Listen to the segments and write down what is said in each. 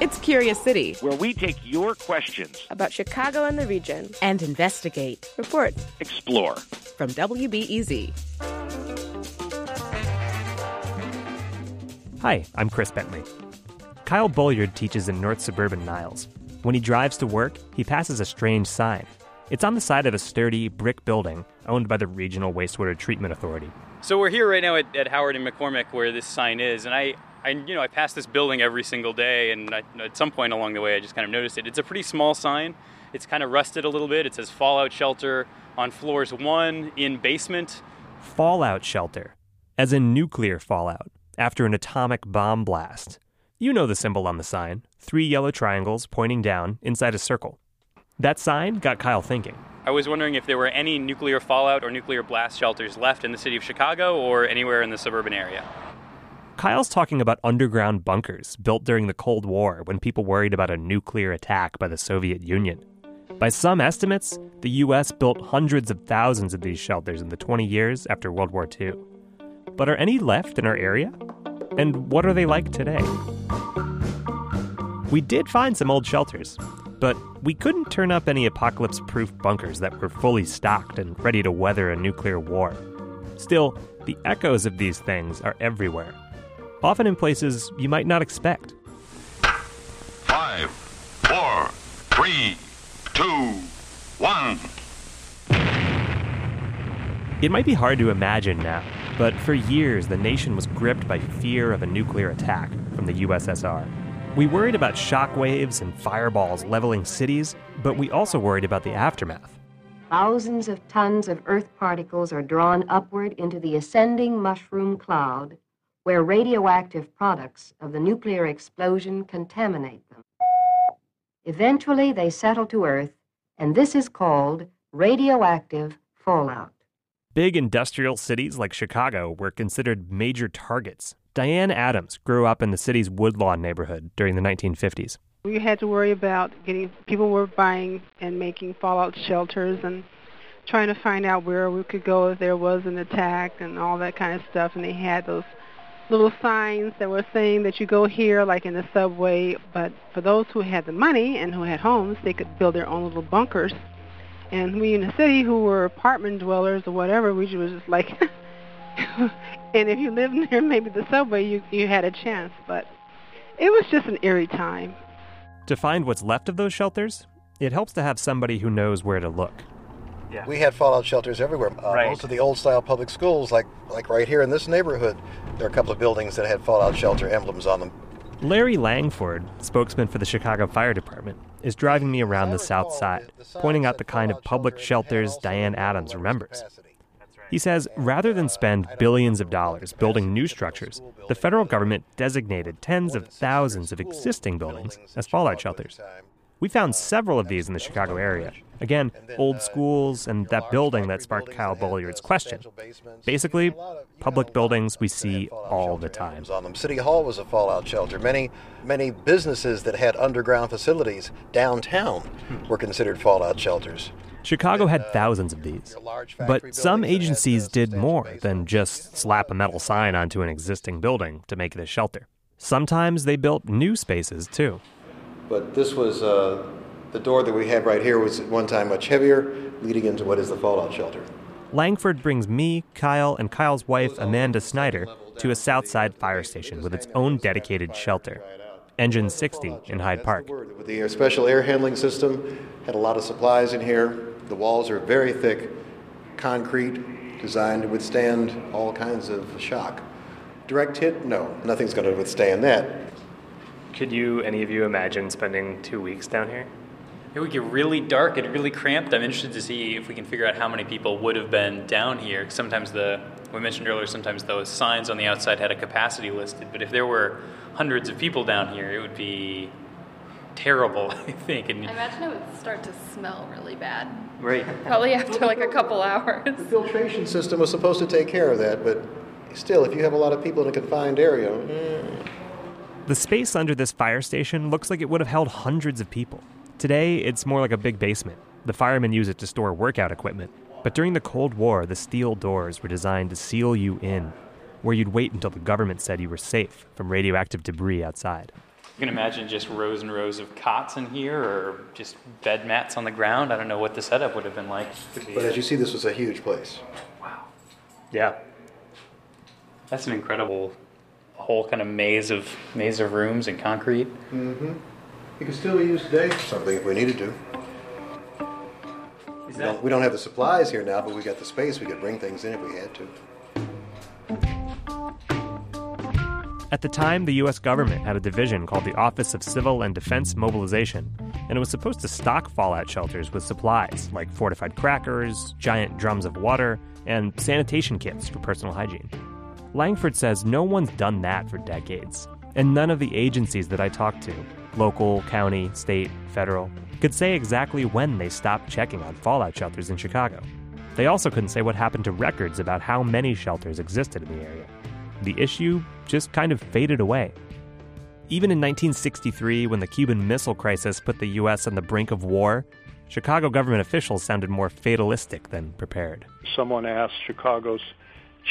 It's Curious City, where we take your questions about Chicago and the region and investigate, report, explore. From WBEZ. Hi, I'm Chris Bentley. Kyle Bolliard teaches in North Suburban Niles. When he drives to work, he passes a strange sign. It's on the side of a sturdy brick building owned by the Regional Wastewater Treatment Authority. So we're here right now at, at Howard and McCormick where this sign is, and I, I, you know, I pass this building every single day, and I, at some point along the way, I just kind of noticed it. It's a pretty small sign. It's kind of rusted a little bit. It says Fallout Shelter on floors one in basement. Fallout Shelter, as in nuclear fallout after an atomic bomb blast. You know the symbol on the sign three yellow triangles pointing down inside a circle. That sign got Kyle thinking. I was wondering if there were any nuclear fallout or nuclear blast shelters left in the city of Chicago or anywhere in the suburban area. Kyle's talking about underground bunkers built during the Cold War when people worried about a nuclear attack by the Soviet Union. By some estimates, the U.S. built hundreds of thousands of these shelters in the 20 years after World War II. But are any left in our area? And what are they like today? We did find some old shelters, but we couldn't turn up any apocalypse proof bunkers that were fully stocked and ready to weather a nuclear war. Still, the echoes of these things are everywhere often in places you might not expect. Five, four, three, two, one. It might be hard to imagine now, but for years the nation was gripped by fear of a nuclear attack from the USSR. We worried about shock waves and fireballs leveling cities, but we also worried about the aftermath. Thousands of tons of Earth particles are drawn upward into the ascending mushroom cloud where radioactive products of the nuclear explosion contaminate them. Eventually, they settle to Earth, and this is called radioactive fallout. Big industrial cities like Chicago were considered major targets. Diane Adams grew up in the city's Woodlawn neighborhood during the 1950s. We had to worry about getting people were buying and making fallout shelters and trying to find out where we could go if there was an attack and all that kind of stuff. And they had those little signs that were saying that you go here like in the subway but for those who had the money and who had homes they could build their own little bunkers. And we in the city who were apartment dwellers or whatever we was just like and if you lived near maybe the subway you you had a chance but it was just an eerie time. To find what's left of those shelters it helps to have somebody who knows where to look yeah. We had fallout shelters everywhere. Uh, right. Most of the old style public schools, like like right here in this neighborhood, there are a couple of buildings that had fallout shelter emblems on them. Larry Langford, spokesman for the Chicago Fire Department, is driving me around the south side, pointing out the kind of public shelters Diane Adams remembers. He says rather than spend billions of dollars building new structures, the federal government designated tens of thousands of existing buildings as fallout shelters. We found several of these in the Chicago area. Again, old uh, schools and that building that sparked Kyle Bolliard's uh, question. Basically, public buildings we see all the time. City Hall was a fallout shelter. Many, many businesses that had underground facilities downtown hmm. were considered fallout shelters. Chicago had uh, thousands of these. But some agencies did more than just slap a metal sign onto an existing building to make it a shelter. Sometimes they built new spaces too. But this was uh, the door that we have right here was at one time much heavier, leading into what is the fallout shelter. Langford brings me, Kyle, and Kyle's wife, Amanda Snyder, to a Southside fire station with its own dedicated shelter. Engine 60 in Hyde Park. With the special air handling system, had a lot of supplies in here. The walls are very thick, concrete, designed to withstand all kinds of shock. Direct hit? No, nothing's going to withstand that. Could you, any of you, imagine spending two weeks down here? it would get really dark and really cramped. I'm interested to see if we can figure out how many people would have been down here. Sometimes the we mentioned earlier, sometimes those signs on the outside had a capacity listed, but if there were hundreds of people down here, it would be terrible. I think. And I imagine it would start to smell really bad. Right. Probably after like a couple hours. The filtration system was supposed to take care of that, but still, if you have a lot of people in a confined area. Mm. The space under this fire station looks like it would have held hundreds of people. Today, it's more like a big basement. The firemen use it to store workout equipment. But during the Cold War, the steel doors were designed to seal you in, where you'd wait until the government said you were safe from radioactive debris outside. You can imagine just rows and rows of cots in here or just bed mats on the ground. I don't know what the setup would have been like. But as you see, this was a huge place. Wow. Yeah. That's an incredible whole kind of maze of maze of rooms and concrete. Mm-hmm. You could still use today for something if we needed to. We don't, we don't have the supplies here now, but we got the space. We could bring things in if we had to. At the time, the U.S. government had a division called the Office of Civil and Defense Mobilization, and it was supposed to stock fallout shelters with supplies like fortified crackers, giant drums of water, and sanitation kits for personal hygiene. Langford says no one's done that for decades, and none of the agencies that I talked to local, county, state, federal could say exactly when they stopped checking on fallout shelters in Chicago. They also couldn't say what happened to records about how many shelters existed in the area. The issue just kind of faded away. Even in 1963, when the Cuban Missile Crisis put the U.S. on the brink of war, Chicago government officials sounded more fatalistic than prepared. Someone asked Chicago's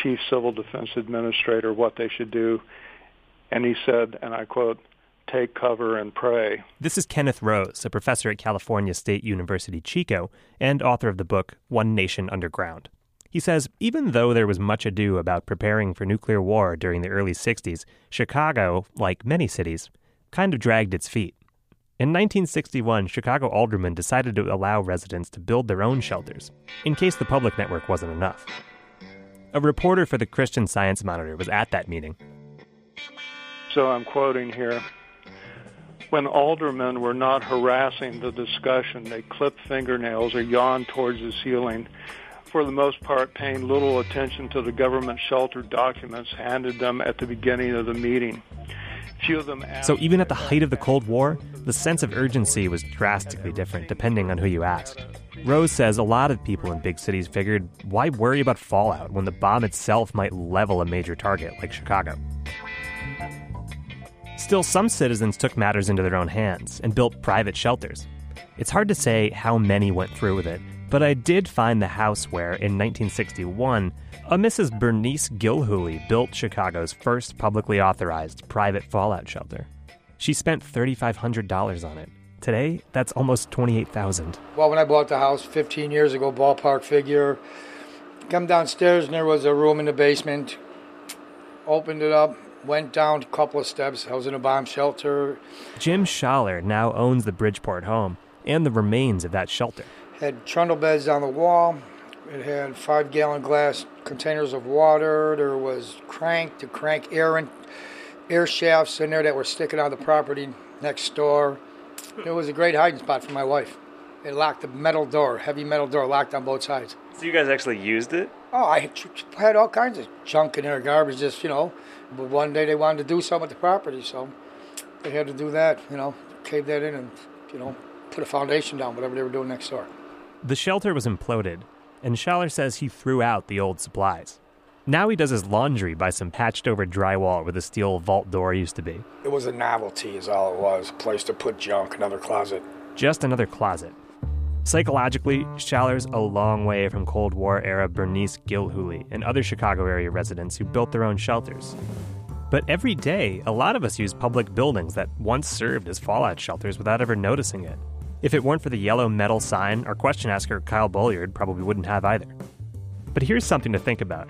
chief civil defense administrator what they should do, and he said, and I quote, take cover and pray. This is Kenneth Rose, a professor at California State University Chico and author of the book One Nation Underground. He says even though there was much ado about preparing for nuclear war during the early 60s, Chicago, like many cities, kind of dragged its feet. In 1961, Chicago aldermen decided to allow residents to build their own shelters, in case the public network wasn't enough. A reporter for the Christian Science Monitor was at that meeting. So I'm quoting here when aldermen were not harassing the discussion, they clipped fingernails or yawned towards the ceiling, for the most part paying little attention to the government sheltered documents handed them at the beginning of the meeting. So even at the height of the Cold War, the sense of urgency was drastically different depending on who you asked. Rose says a lot of people in big cities figured why worry about fallout when the bomb itself might level a major target like Chicago? Still, some citizens took matters into their own hands and built private shelters. It's hard to say how many went through with it, but I did find the house where, in 1961, a Mrs. Bernice Gilhooly built Chicago's first publicly authorized private fallout shelter. She spent $3,500 on it. Today, that's almost 28000 Well, when I bought the house 15 years ago, ballpark figure, come downstairs and there was a room in the basement. Opened it up, went down a couple of steps. I was in a bomb shelter. Jim Schaller now owns the Bridgeport home and the remains of that shelter. Had trundle beds on the wall. It had five gallon glass containers of water. There was crank to crank air and air shafts in there that were sticking out of the property next door. It was a great hiding spot for my wife. It locked a metal door, heavy metal door, locked on both sides. So you guys actually used it? Oh, I had all kinds of junk in there, garbage, just, you know. But one day they wanted to do something with the property, so they had to do that, you know, cave that in and, you know, put a foundation down, whatever they were doing next door. The shelter was imploded, and Schaller says he threw out the old supplies. Now he does his laundry by some patched over drywall where the steel vault door used to be. It was a novelty, is all it was. A place to put junk, another closet. Just another closet. Psychologically, Schaller's a long way from Cold War era Bernice Gilhooly and other Chicago area residents who built their own shelters. But every day, a lot of us use public buildings that once served as fallout shelters without ever noticing it. If it weren't for the yellow metal sign, our question asker Kyle Bolliard probably wouldn't have either. But here's something to think about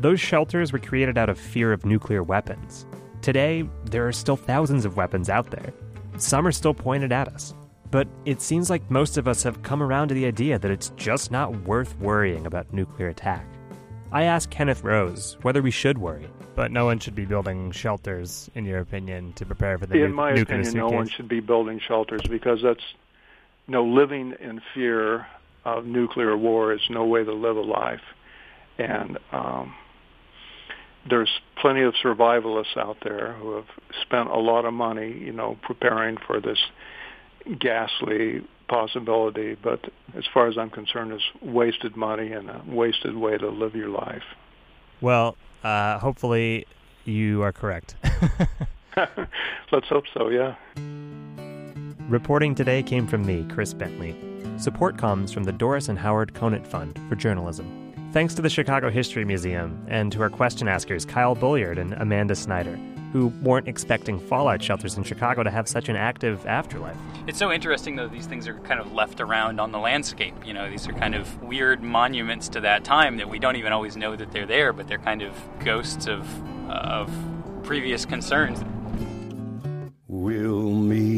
those shelters were created out of fear of nuclear weapons. Today, there are still thousands of weapons out there. Some are still pointed at us. But it seems like most of us have come around to the idea that it's just not worth worrying about nuclear attack. I asked Kenneth Rose whether we should worry. But no one should be building shelters, in your opinion, to prepare for the In nu- my nuke in a opinion, no one should be building shelters because that's you know, living in fear of nuclear war is no way to live a life. And um, there's plenty of survivalists out there who have spent a lot of money, you know, preparing for this ghastly possibility. But as far as I'm concerned, it's wasted money and a wasted way to live your life. Well, uh, hopefully you are correct. Let's hope so, yeah. Reporting today came from me, Chris Bentley. Support comes from the Doris and Howard Conant Fund for Journalism. Thanks to the Chicago History Museum and to our question askers, Kyle Bulliard and Amanda Snyder, who weren't expecting fallout shelters in Chicago to have such an active afterlife. It's so interesting, though, these things are kind of left around on the landscape. You know, these are kind of weird monuments to that time that we don't even always know that they're there, but they're kind of ghosts of, of previous concerns. We'll meet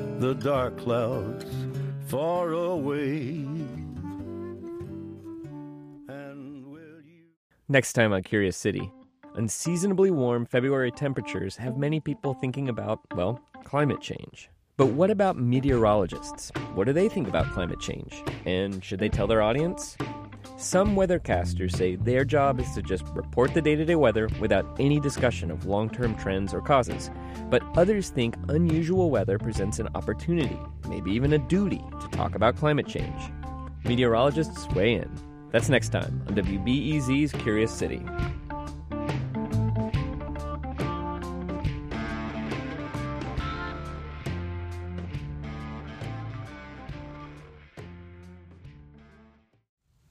the dark clouds far away. Next time on Curious City. Unseasonably warm February temperatures have many people thinking about, well, climate change. But what about meteorologists? What do they think about climate change? And should they tell their audience? Some weathercasters say their job is to just report the day to day weather without any discussion of long term trends or causes. But others think unusual weather presents an opportunity, maybe even a duty, to talk about climate change. Meteorologists weigh in. That's next time on WBEZ's Curious City.